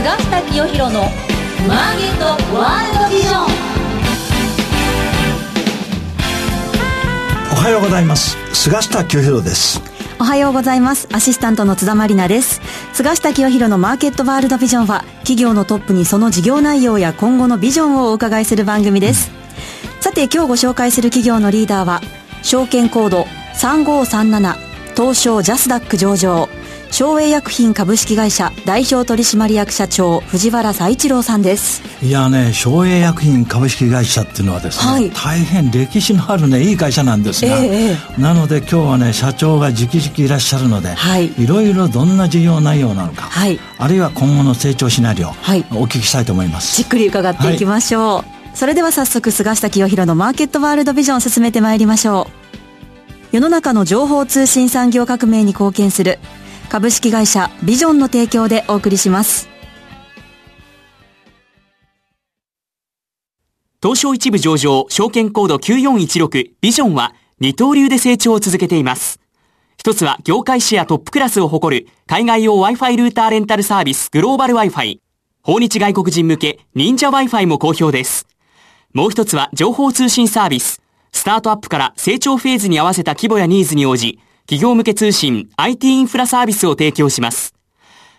菅下清弘のマーケットワールドビジョンおはようございます菅下清弘ですおはようございます。アシスタントの津田まりなです。菅下清弘のマーケットワールドビジョンは、企業のトップにその事業内容や今後のビジョンをお伺いする番組です。うん、さて、今日ご紹介する企業のリーダーは、証券コード3537東証ジャスダック上場昭栄薬品株式会社代表取締役社長藤原佐一郎さんです。いやね昭栄薬品株式会社っていうのはですね、はい、大変歴史のあるねいい会社なんですが、えー、なので今日はね社長が直々いらっしゃるので、はい、いろいろどんな事業内容なのか、はい、あるいは今後の成長シナリオ、はい、お聞きしたいと思います。じっくり伺っていきましょう、はい、それでは早速菅下清弘のマーケットワールドビジョンを進めてまいりましょう。世の中の情報通信産業革命に貢献する株式会社ビジョンの提供でお送りします。東証一部上場証券コード9416ビジョンは二刀流で成長を続けています。一つは業界シェアトップクラスを誇る海外用 Wi-Fi ルーターレンタルサービスグローバル Wi-Fi。訪日外国人向け忍者 Wi-Fi も好評です。もう一つは情報通信サービス。スタートアップから成長フェーズに合わせた規模やニーズに応じ、企業向け通信 IT インフラサービスを提供します。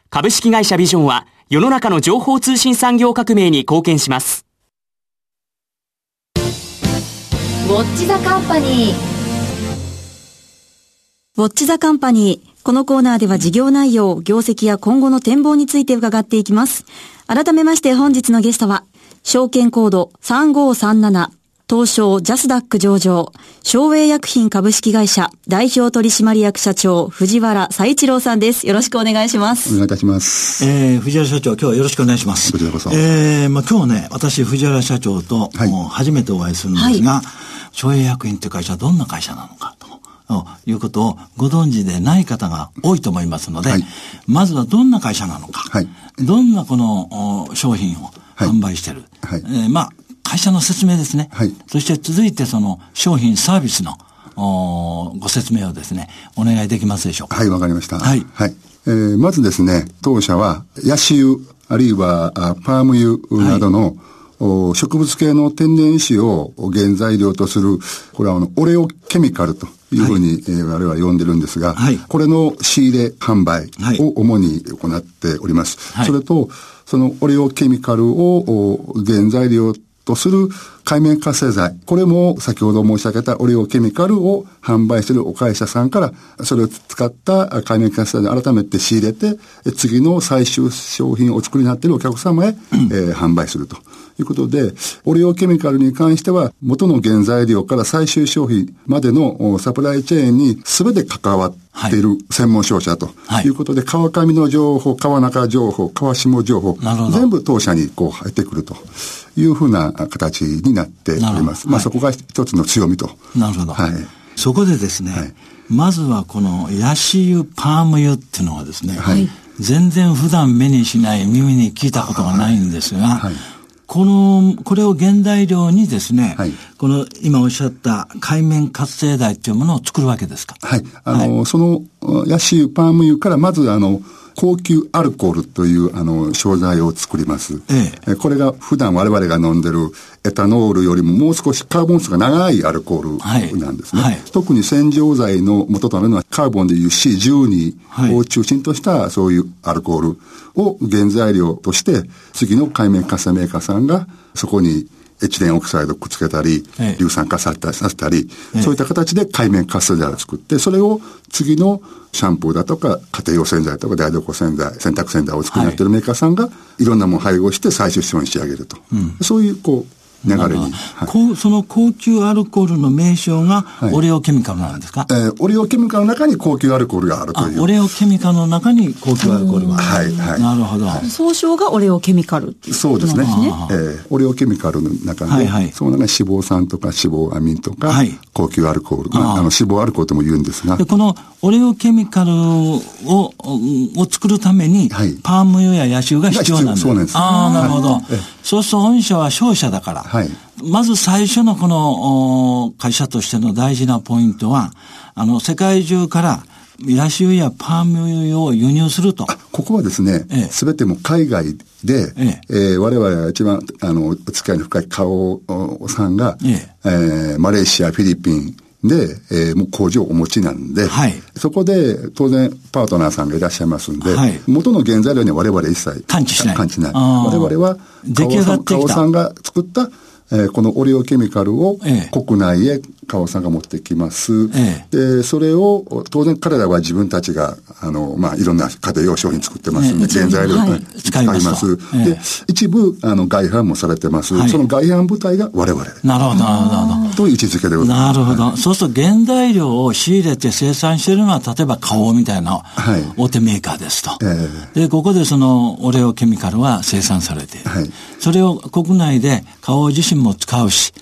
株式会社ビジョンは世の中の情報通信産業革命に貢献します。ウォッチザカンパニー。ウォッチザカンパニー。このコーナーでは事業内容、業績や今後の展望について伺っていきます。改めまして本日のゲストは、証券コード3537東証ジャスダック上場、昭栄薬品株式会社代表取締役社長、藤原佐一郎さんです。よろしくお願いします。お願いいたします。えー、藤原社長、今日はよろしくお願いします。こちらこそ。えー、まあ今日ね、私、藤原社長と、はい、もう初めてお会いするんですが、はい、昭栄薬品という会社はどんな会社なのかと。いうことをご存知でない方が多いと思いますので、はい、まずはどんな会社なのか、はい、どんなこの商品を販売してる、はい、えー、まあ、会社の説明ですね。はい。そして続いてその商品サービスのご説明をですね、お願いできますでしょうか。はい、わかりました。はい。はい。えー、まずですね、当社は、ヤシ油、あるいはパーム油などの、はい、植物系の天然油脂を原材料とする、これはあの、オレオケミカルというふうに、はい、えー、我々は呼んでるんですが、はい、これの仕入れ販売を主に行っております。はい、それと、そのオレオケミカルを原材料とする海面活性剤。これも先ほど申し上げたオレオケミカルを販売しているお会社さんから、それを使った海面活性剤を改めて仕入れて、次の最終商品をお作りになっているお客様へ、えー、販売すると。いうことで、オレオケミカルに関しては、元の原材料から最終商品までのサプライチェーンに全て関わっている専門商社ということで、はい、川上の情報、川中情報、川下情報、全部当社にこう入ってくるというふうな形になっております。まあ、そこが一つの強みと。なるほど。はい。そこでですね、はい、まずはこのヤシ油、パーム油っていうのはですね、はい、全然普段目にしない耳に聞いたことがないんですが、はい、この、これを原材料にですね、はい、この今おっしゃった海面活性剤というものを作るわけですか？はい。あの、はい、そのヤシ油、パーム油からまずあの、高級アルコールというあの商材を作ります。ええ、これが普段我々が飲んでるエタノールよりももう少しカーボン数が長いアルコールなんですね。はいはい、特に洗浄剤の元となるのはカーボンでいう C12 を中心としたそういうアルコールを原材料として次の海面活性メーカーさんがそこにエチレンオキサイドくっつけたり、硫酸化させたり、させたり、そういった形で海面活性剤を作って、それを次のシャンプーだとか、家庭用洗剤とか台所洗剤、洗濯洗剤を作りになっているメーカーさんが、い。ろんなものを配合して最終資本に仕上げると。うん、そういう、こう、流れに。はい、その高級アルコールの名称がオレオケミカルなんですか、はい、えー、オレオケミカルの中に高級アルコールがあるという。オレオケミカルの中に高級アルコールがある。はい、はい。なるほど。総称がオレオケミカルっていうそうですね。えー、オレオケミカルの中で、はいはい、その中に脂肪酸とか脂肪アミンとか、はい、高級アルコール、まあ、あの脂肪アルコールとも言うんですが。で、このオレオケミカルを、を作るために、はい、パーム油やヤシ油が必要なんです。そうなんです。ああ、なるほど。そうすると御社は商社だから、はい、まず最初のこの会社としての大事なポイントは、あの、世界中からヤシ油やパーム油を輸入すると。ここはですね、す、べ、ても海外で、ええ。えー、我々は一番、あの、お付き合いの深い顔さんが、ええ。えー、マレーシア、フィリピン、で、えー、もう工場をお持ちなんで、はい、そこで当然パートナーさんがいらっしゃいますんで、はい、元の原材料には我々一切感知しない。感知ない。我々は、出来上がってきた。さんが作ったえー、このオリオケミカルを国内へ川さんが持ってきます。ええ、で、それを、当然彼らは自分たちが、あの、まあ、いろんな家庭用商品作ってますんで、原材料、はい、使います。で、一部、あの、外販もされてます。はい、その外販部隊が我々。なるほど、なるほど。という位置づけでございます。なるほど。はい、そうすると原材料を仕入れて生産しているのは、例えば花王みたいな大手メーカーですと。えー、で、ここでそのオレオケミカルは生産されている。はい、それを国内で花王自身も使うし、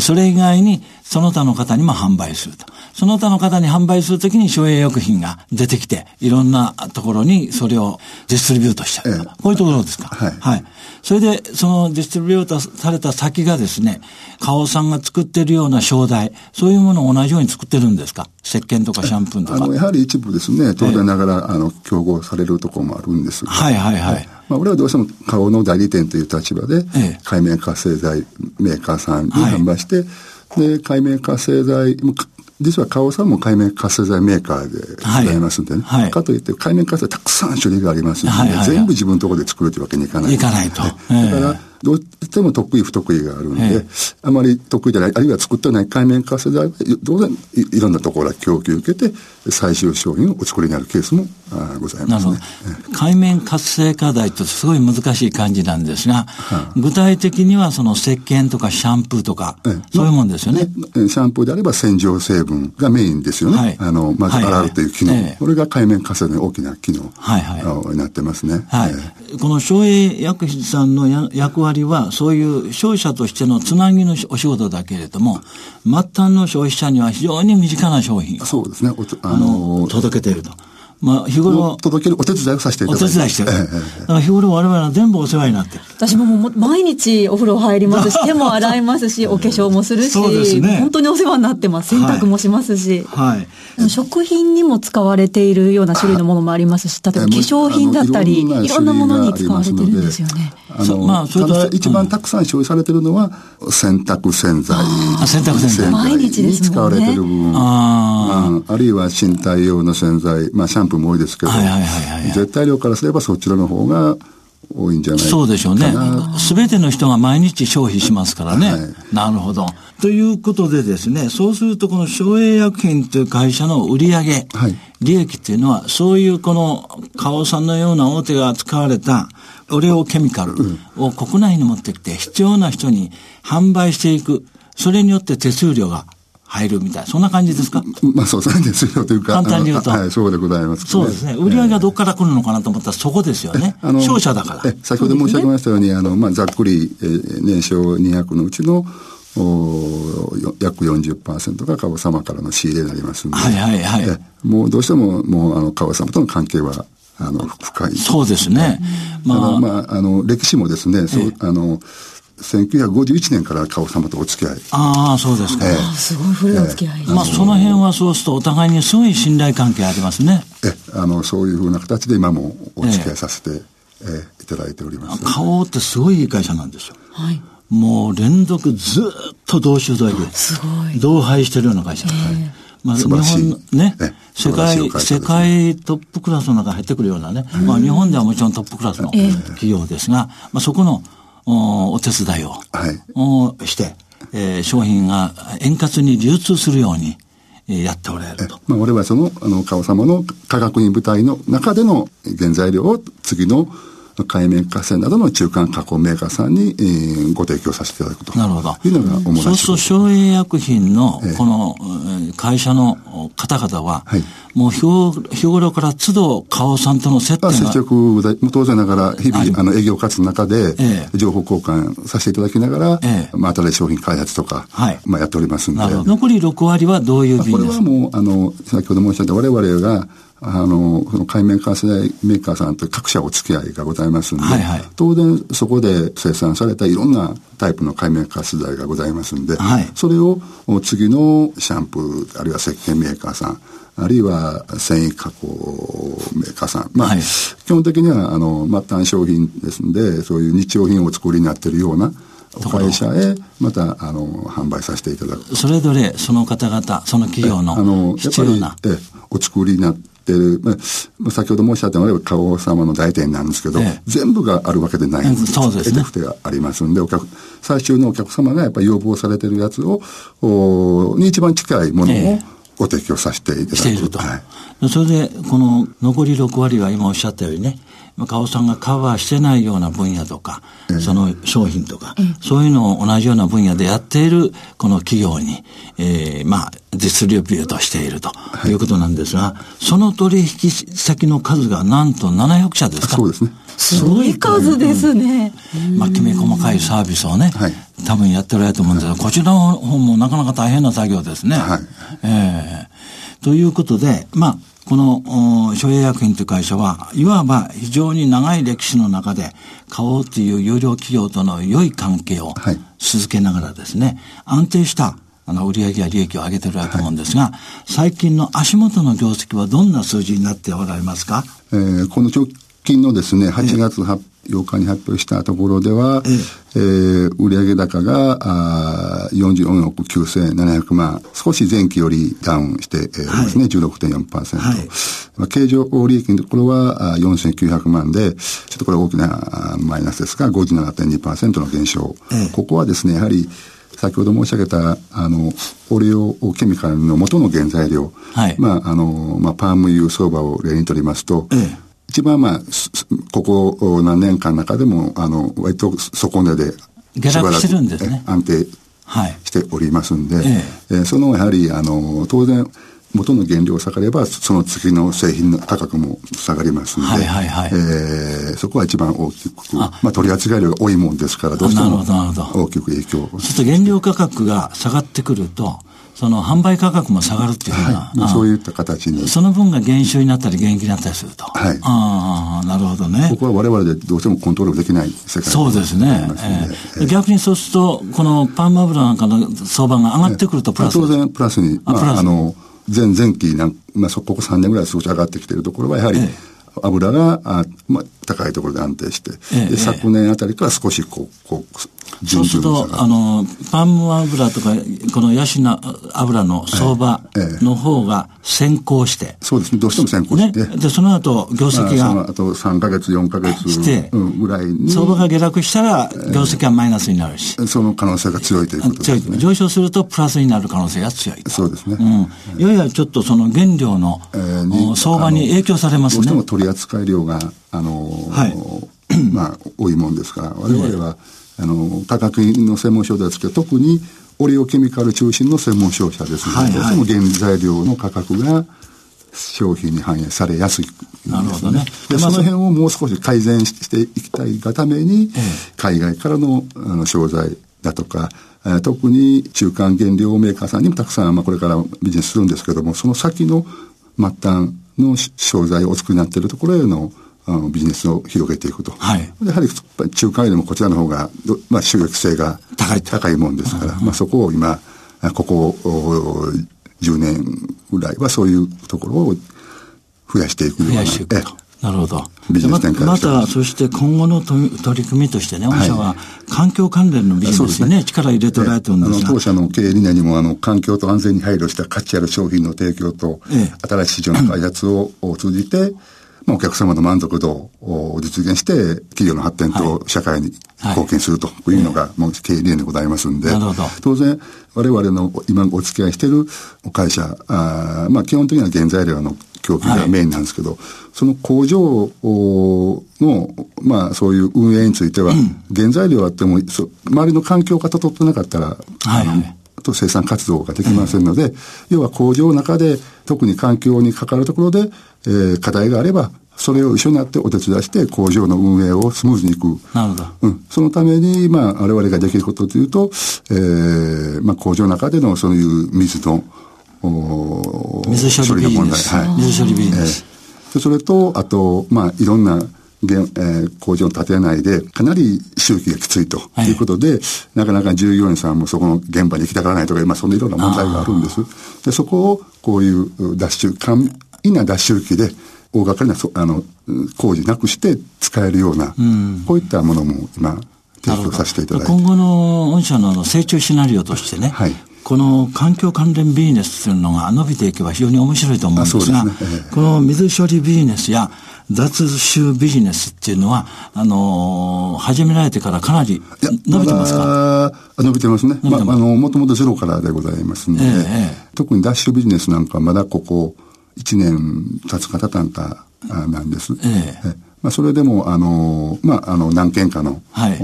それ以外にその他の方にも販売すると。その他の方に販売するときに省営薬品が出てきて、いろんなところにそれをディストリビュートしちゃう。ええ、こういうところですか？はい。はい。それで、そのディストリビュートされた先がですね、花王さんが作ってるような商材、そういうものを同じように作ってるんですか？石鹸とかシャンプーとか。あの、やはり一部ですね、当然ながら、あの、競合されるところもあるんですが。はいはいはい。まあ、俺はどうしても花王の代理店という立場で、海面活性剤メーカーさんに販売して、はいで、海面活性剤、実は花王さんも海面活性剤メーカーでございますんでね。はい、かといって海面活性たくさん種類がありますので、はいはいはい、全部自分のところで作るというわけにいかない。いかないと。えー、だから、どうしても得意不得意があるんで、えー、あまり得意じゃない、あるいは作ってない海面活性剤は当然いろんなところから供給を受けて、最終商品をお作りになるケースもあございます、ね、海面活性化剤ってすごい難しい感じなんですが、は具体的にはその石鹸とかシャンプーとか、えー、そういうもんですよね。シャンプーであれば洗浄成分がメインですよね。はい、あの、まず洗うという機能。はいはい、これが海面活性の大きな機能、はいはい、になってますね。はい。えー、この省営薬品さんの役割は、そういう消費者としてのつなぎのお仕事だけれども、末端の消費者には非常に身近な商品を。そうですね。あの、届けていると。まあ、日頃。届けるお手伝いをさせていただいて。お手伝いしてる。だから日頃我々は全部お世話になってる。私ももう毎日お風呂入りますし、手も洗いますし、お化粧もするし、そうですね、本当にお世話になってます。洗濯もしますし。はい。はい、食品にも使われているような種類のものもありますし、例えば化粧品だったり、いろんなものに使われてるんですよね。あの、まあ、それと一番たくさん消費されてるのは、洗濯洗剤。あ、洗濯洗剤。毎日です使われてる部分。ああるいは身体用の洗剤、まあ、シャンプーも多いですけど、はいはいはいはい、絶対量からすればそちらの方が、多いんじゃないそうでしょうね。すべての人が毎日消費しますからね。はい、なるほど。ということでですね、そうするとこの省営薬品という会社の売上、はい、利益っていうのは、そういうこの、花王さんのような大手が使われたオレオケミカルを国内に持ってきて、必要な人に販売していく。それによって手数料が入るみたいな、そんな感じですか？まあそうなんですよというか。簡単に言うと。はい、そうでございます、ね、そうですね。売り上げがどこから来るのかなと思ったらそこですよね。あの商社だから。先ほど申し上げましたように、あの、まあざっくり、えー、年商200のうちの、お約40%が川様からの仕入れになりますんで。はいはいはい。もうどうしても、もうあの川様との関係は、あの、深い。そうですね。まあ、まあ、あの、歴史もですね、そう、あの、1951年から川様とお付き合い。ああ、そうですか。えー、すごい古いお付き合い。えー、まあ、その辺はそうするとお互いにすごい信頼関係ありますね。え、あの、そういうふうな形で今もお付き合いさせて、えー、えー、いただいております。花王ってすごいいい会社なんですよ。はい。もう連続ずっと同種材で、すごい。同配してるような会社。えーまあ、日本ね、世界、世界トップクラスの中に入ってくるようなね、まあ日本ではもちろんトップクラスの企業ですが、まあそこのおお手伝いを、はい、おして、えー、商品が円滑に流通するように、えー、やっておられると。まあ、我々はその、あの、川様の科学院部隊の中での原材料を次の海面河川などの中間加工メーカーさんに、えー、ご提供させていただくと。なるほど。いうのが主なそうすると、省営薬品の、この、会社の方々は、はい、もう日頃から都度、花王さんとの接点が。接触当然ながら、日々、あの、営業活動の中で、情報交換させていただきながら、ええ、まあ、新しい商品開発とか、はい、まあ、やっておりますんで。残り6割はどういう便ですかこれはもう、あの、先ほど申し上げた我々が、あの、その海面活性剤メーカーさんと各社お付き合いがございますんで、はいはい。当然そこで生産されたいろんなタイプの海面活性剤がございますんで、はい。それをお次のシャンプー、あるいは石鹸メーカーさん、あるいは繊維加工メーカーさん。まあ、はい。基本的には、あの、末端商品ですんで、そういう日用品をお作りになっているようなお会社へ、また、あの、販売させていただく。それぞれその方々、その企業あの必要な、、ええお作りになってる、まあ、先ほど申し上げたのは、花王様の大店なんですけど、ええ。全部があるわけでないんです。そうですね。得手不手がありますんで、お客、最終のお客様がやっぱり要望されてるやつを、おに一番近いものをええご提供させていただく。していると。はい。それで、この残り6割は今おっしゃったようにね、カオさんがカバーしてないような分野とか、その商品とか、そういうのを同じような分野でやっているこの企業に、えーまあ、ディストリビュートしているということなんですが、その取引先の数がなんと700社ですか？そうですね。すごい数ですね。まあ、きめ細かいサービスをね、はい。多分やっておられると思うんですが、こちらの方もなかなか大変な作業ですね。はい。ええ。ということで、まあ、この、お諸栄薬品という会社は、いわば非常に長い歴史の中で、買おうという有料企業との良い関係をはい。続けながらですね、安定したあの売上や利益を上げておられると思うんですが、最近の足元の業績はどんな数字になっておられますか？えーこの直近のですね、8月8 8日に発表したところでは、えー売上高があー44億9700万、少し前期よりダウンして、えーはい。ですね、16.4%。はい。まあ、経常利益のところはあー4900万で、ちょっとこれ大きなマイナスですが、57.2%の減少。ええ。ここはですね、やはり、先ほど申し上げた、あの、オレオケミカルの元の原材料。はい。まあ、あの、まあ、パーム油相場を例にとりますと、ええ一番まあ、ここ何年間の中でも、あの、割と底値で、下落してるんですね安定はい。しておりますんで、ええーそのやはり、あの、当然、元の原料が下がれば、その次の製品の価格も下がりますんで、はいはいはいえーそこは一番大きく、あまあ、取り扱い量が多いもんですから、どうしても大きく影響を。そうすると原料価格が下がってくると、その販売価格も下がるっていうような、そういった形に。その分が減収になったり減益になったりすると。はい。ああ、なるほどね。こ。こは我々でどうしてもコントロールできない世界そうですね。ええ。逆にそうすると、このパーム油なんかの相場が上がってくるとプラス。当然プラスに、まあ、あプラスあの、前前期なん、まあ、そここ3年ぐらい少し上がってきているところは、やはり、え。油が、あまあ、高いところで安定して、でええええ昨年あたりから少しこう、こう、そうすると、あの、パーム油とか、このヤシの油の相場ええの方が先行して、そうですね、どうしても先行ね。して、で、その後、業績が、まあそのあと3ヶ月、4ヶ月してうんぐらいに、相場が下落したら、業績がマイナスになるし、その可能性が強いということ強いですね。上昇するとプラスになる可能性が強いと。そうですね。うん。ややちょっとその原料の、え相場に影響されますね。どうしても取り扱い量が、あのーはい。まあ、多いもんですから、我々は、あの、価格の専門商社ですけど、特にオレオケミカル中心の専門商社ですので、はいはい。どうしても原材料の価格が商品に反映されやすいんです、なるほどね。で、まあその辺をもう少し改善していきたいがために、海外からのあの商材だとか、えー特に中間原料メーカーさんにもたくさん、まあ、これからビジネスするんですけども、その先の末端の商材をお作りになっているところへのあのビジネスを広げていくと。はいやはり中間よりもこちらの方がど、まあ、収益性が高い高いもんですから、まあ、そこを今、あここお10年ぐらいはそういうところを増やしていくような。増やしていくとえ。なるほど。ビジネス展開また、そして今後の取り組みとしてね、御社は環境関連のビジネスにね、力入れておられてるんですが。当社の経営理念にもあの環境と安全に配慮した価値ある商品の提供と、ええ新しい市場の開発をを通じて、まあ、お客様の満足度を実現して企業の発展と社会に貢献するというのがもう経営理念でございますんで、当然我々の今お付き合いしている会社あーまあ基本的には原材料の供給がメインなんですけど、その工場おの、まあそういう運営については、原材料あっても、そ周りの環境が整ってなかったら、はいはいと生産活動ができませんので、要は工場の中で特に環境に関わるところで、えー課題があれば、それを一緒になってお手伝いして工場の運営をスムーズにいく。なるほど。うん、そのために、まあ、我々ができることというと、えーまあ、工場の中でのそういう水の、お水処理ビジネス。はい。水処理ビジネス。えーそれと、あと、まあ、いろんな、えー、工場を建てないで、かなり周期がきついとい。うことで、はい、なかなか従業員さんもそこの現場に行きたがらないとか、まあ、そんないろんな問題があるんです。で、そこを、こういう脱臭、簡易な脱臭機で、大掛かりなそあの工事なくして使えるような、うん、こういったものも今、提供させていただいて。今後の御社の成長シナリオとしてね、はい、この環境関連ビジネスというのが伸びていけば非常に面白いと思うんですが、すね。えー、この水処理ビジネスや脱臭ビジネスっていうのは、あのー、始められてからかなり伸びてますか？伸びてますね。まあ、あの、もともとゼロからでございますので、えー、特に脱臭ビジネスなんかはまだここ1年経つか経たんかなんです。えー、まあ、それでも、あの、まあ、あの、何件かの、はい、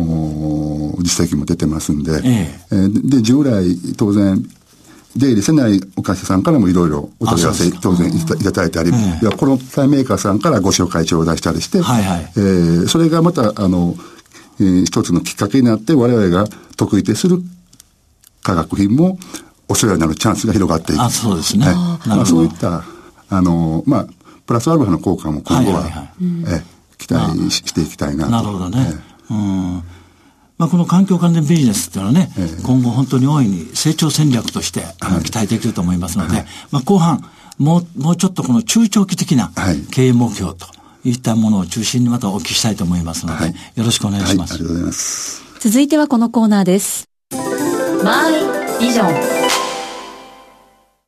実績も出てますんで、えー、で、従来、当然、出入りせないお客さんからもいろいろお問い合わせ当然いただいたり、えー、この機械メーカーさんからご紹介状を出したりして、はいはい、えー、それがまた、あの、えー、一つのきっかけになって我々が得意とする化学品もお世話になるチャンスが広がっていく。あ、そうですね。はい、まあ、そういった、あの、まあ、プラスアルファの効果も今後は、はいはいはい、え期待していきたいなと。なるほどね。えー、うんまあ、この環境関連ビジネスっていうのはね、えー、今後本当に大いに成長戦略として、はい、期待できると思いますので、はい、まあ、後半、もう、もうちょっとこの中長期的な経営目標といったものを中心にまたお聞きしたいと思いますので、はい、よろしくお願いします。ありがとうございます。続いてはこのコーナーです。マイビジョン。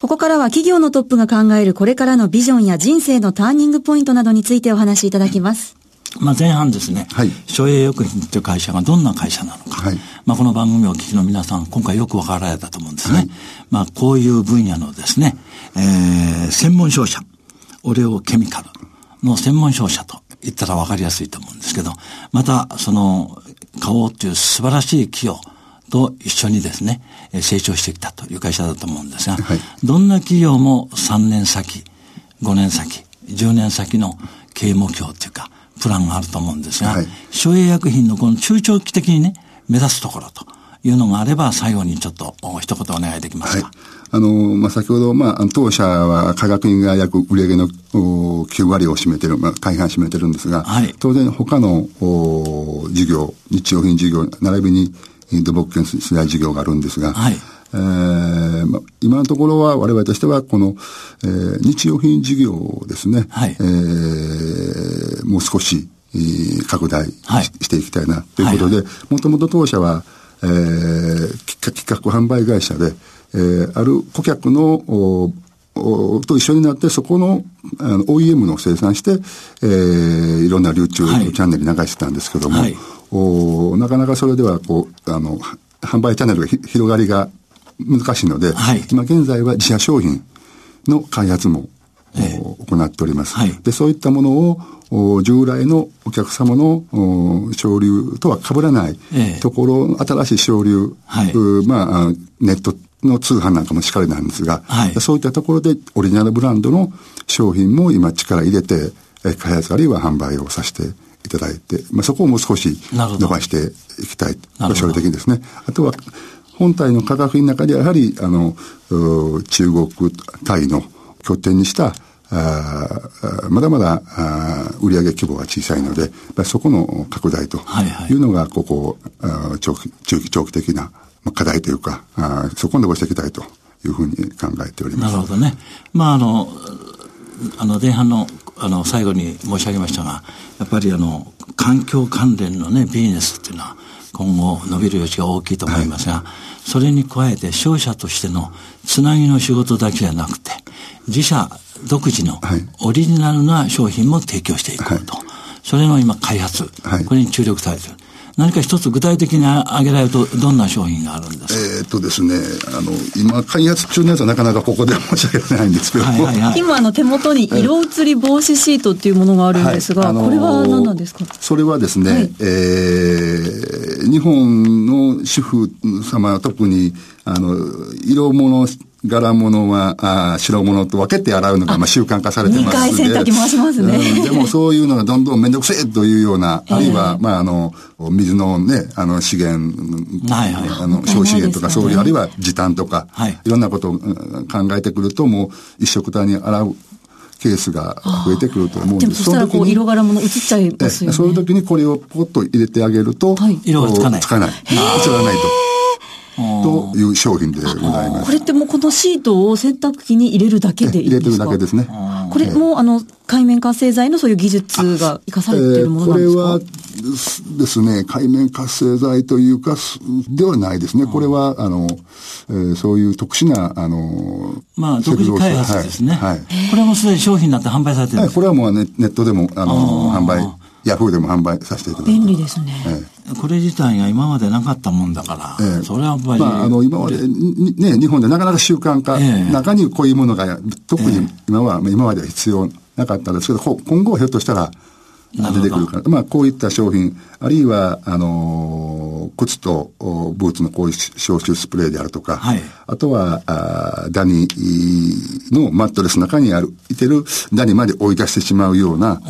ここからは企業のトップが考えるこれからのビジョンや人生のターニングポイントなどについてお話しいただきます。まあ、前半ですね、はい、省エ薬品という会社がどんな会社なのか、はい、まあ、この番組をお聞きの皆さん、今回よく分かられたと思うんですね。はい、まあ、こういう分野のですね、えー、専門商社、オレオケミカルの専門商社と言ったら分かりやすいと思うんですけど、また、その、買おうという素晴らしい企業と一緒にですね、成長してきたという会社だと思うんですが、はい、どんな企業も3年先、5年先、10年先の経営目標というか、プランがあると思うんですが、はい、省エ薬品のこの中長期的にね、目指すところというのがあれば、最後にちょっと一言お願いできますか？はい。あの、まあ、先ほど、まあ、当社は化学品が約売上の9割を占めてる、まあ、大半占めてるんですが、はい、当然他の事業、日用品事業、並びに土木建設大事業があるんですが、はい、えーま、今のところは我々としてはこの、えー、日用品事業をですね、はい、えー、もう少し、えー、拡大しはい、していきたいなということで、もともと当社は、えー、企画販売会社で、えー、ある顧客のおと一緒になってそこのあの OEM の生産して、えー、いろんな流通チャンネルに流してたんですけども、はい、おなかなかそれではこうあの販売チャンネルが広がりが難しいので、はい、今現在は自社商品の開発も、えー、行っております、はい、で。そういったものを従来のお客様の省流とは被らないところ、えー、新しい省流、はい、まあ、ネットの通販なんかもしかりなんですが、はい、そういったところでオリジナルブランドの商品も今力入れて、開発あるいは販売をさせていただいて、まあ、そこをもう少し伸ばしていきたい。将来的にですね。あとは、本体の価格の中でやはり、あの、中国、タイの拠点にしたあまだまだあ売上規模が小さいので、そこの拡大というのが、ここ、はい長期、長期的な課題というか、あそこを伸ばしていきたいというふうに考えております。なるほどね。まあ、あの、あの、前半の、あの、最後に申し上げましたが、やっぱりあの、環境関連のね、ビジネスっていうのは、今後伸びる余地が大きいと思いますが、はい、それに加えて商社としてのつなぎの仕事だけじゃなくて、自社独自のオリジナルな商品も提供していこうと。はい、それの今開発、これに注力されている。何か一つ具体的に挙げられると、どんな商品があるんですか？えっとですね、あの、今、開発中のやつはなかなかここで申し上げられないんですけど、はいはいはい、今、あの、手元に色移り防止シートっていうものがあるんですが、はい。あのー、これは何なんですか？それはですね、はい、えー、日本の主婦様、特に、あの、色物柄物は、あ白物と分けて洗うのが、まあ、習慣化されてますので。洗濯機回しますね、うん。でも、そういうのがどんどんめんどくせえというような、あるいは、まあ、あの、水のね、あの、資源、はいはい、あの、消資源とか、そういう、あるいは時短とか、はい、いろんなことを考えてくると、もう、一色体に洗うケースが増えてくると思うんです。でもそしたらこう色柄も映っちゃいますよね。そういう時にこれをポッと入れてあげると、はい、色がつかない。つかない。映らないと。という商品でございます。これってもうこのシートを洗濯機に入れるだけでいいですか？入れてるだけですね。これもあの海面活性剤のそういう技術が生かされているものなんですか、えー、これはですね、海面活性剤というか、ではないですね。これは、あの、えー、そういう特殊な、あの、まあ、独自開発ですね。はい。はい、これはもうすでに商品になって販売されてるんですか、はい、これはもうネネットでも、あの、販売。ヤフーでも販売させていただいて。便利ですね。ええ、これ自体が今までなかったもんだから、ええ、それはやっぱり。まあ、あの、今まで、ね、日本でなかなか習慣化、ええ、中にこういうものが、特に今は、ええ、今までは必要なかったですけど、今後はひょっとしたら、出てくるから。まあ、こういった商品、あるいは、あのー、靴とブーツのこういう消臭スプレーであるとか、はい、あとは、あダニのマットレスの中にある、いてるダニまで追い出してしまうような、あ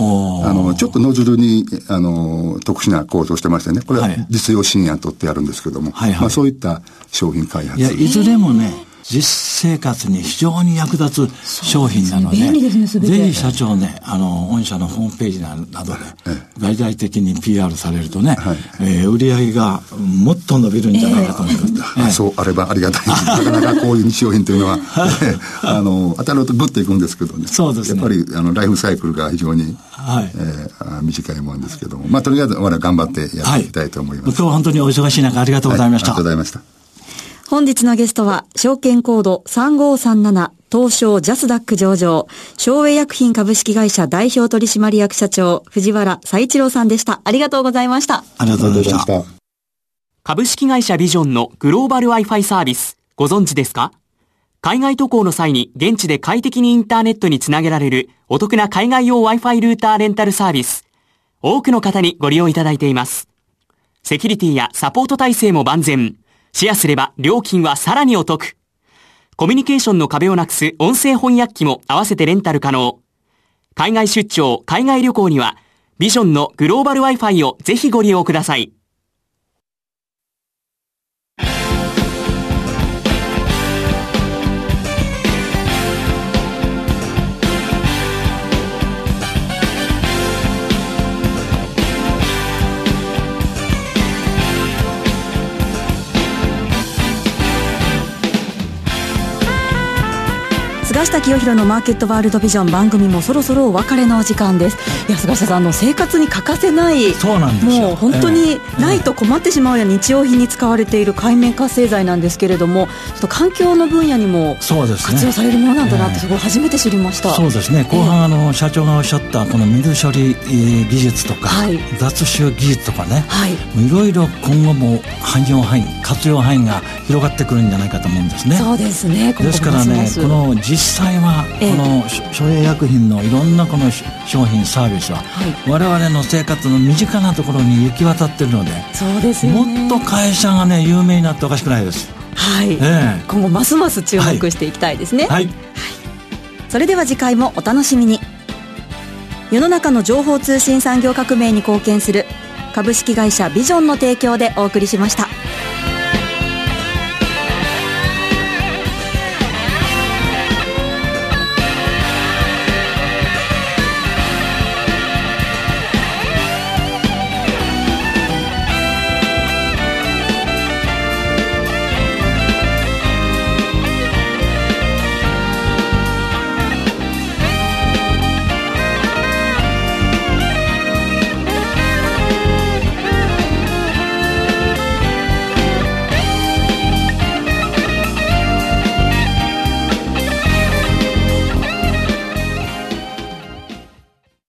の、ちょっとノズルに、あの、特殊な構造してましてね、これは実用新案取ってあるんですけども、はいはい、まあそういった商品開発。いや、いずれもね、実生活に非常に役立つ商品なので、でね、ぜひ社長ね、あの、御社のホームページなどで、大々的に PR されるとね、はい、えー、売り上げがもっと伸びるんじゃないかと思います。えー、そうあればありがたいなかなかこういう日用品というのは、あの、当たるとグッといくんですけどね。そうですね。やっぱり、あの、ライフサイクルが非常に、はい、えー、短いもんですけども、まあ、とりあえず、我々頑張ってやっていきたいと思います。はい、今日は本当にお忙しい中ありがとうございました。はい、ありがとうございました。本日のゲストは、証券コード3537東証ジャスダック上場、昭栄薬品株式会社代表取締役社長、藤原佐一郎さんでした。ありがとうございました。ありがとうございました。株式会社ビジョンのグローバル Wi-Fi サービス、ご存知ですか？海外渡航の際に現地で快適にインターネットにつなげられるお得な海外用 Wi-Fi ルーターレンタルサービス。多くの方にご利用いただいています。セキュリティやサポート体制も万全。シェアすれば料金はさらにお得。コミュニケーションの壁をなくす音声翻訳機も合わせてレンタル可能。海外出張、海外旅行には、ビジョンのグローバル Wi-Fi をぜひご利用ください。菅下清弘のマーケットワールドビジョン番組もそろそろお別れのお時間です。い。や菅下さんの生活に欠かせないそうなんですもう本当にないと困ってしまうような日用品に使われている海面活性剤なんですけれどもちょっと環境の分野にも活用されるものなんだなってすごい初めて知りました、そうですね。後半あの社長がおっしゃったこの水処理技術とか、はい、雑種技術とかね、はい、いろいろ今後も汎用範囲活用範囲が広がってくるんじゃないかと思うんですね。そうですね。ですからねこの実際はこの省営薬品のいろんなこの商品サービスは、我々の生活の身近なところに行き渡ってるのでそうですもっと会社がね有名になっておかしくないです。はい、えー、今後ますます注目していきたいですね、はい、はい、それでは次回もお楽しみに。世の中の情報通信産業革命に貢献する株式会社ビジョンの提供でお送りしました。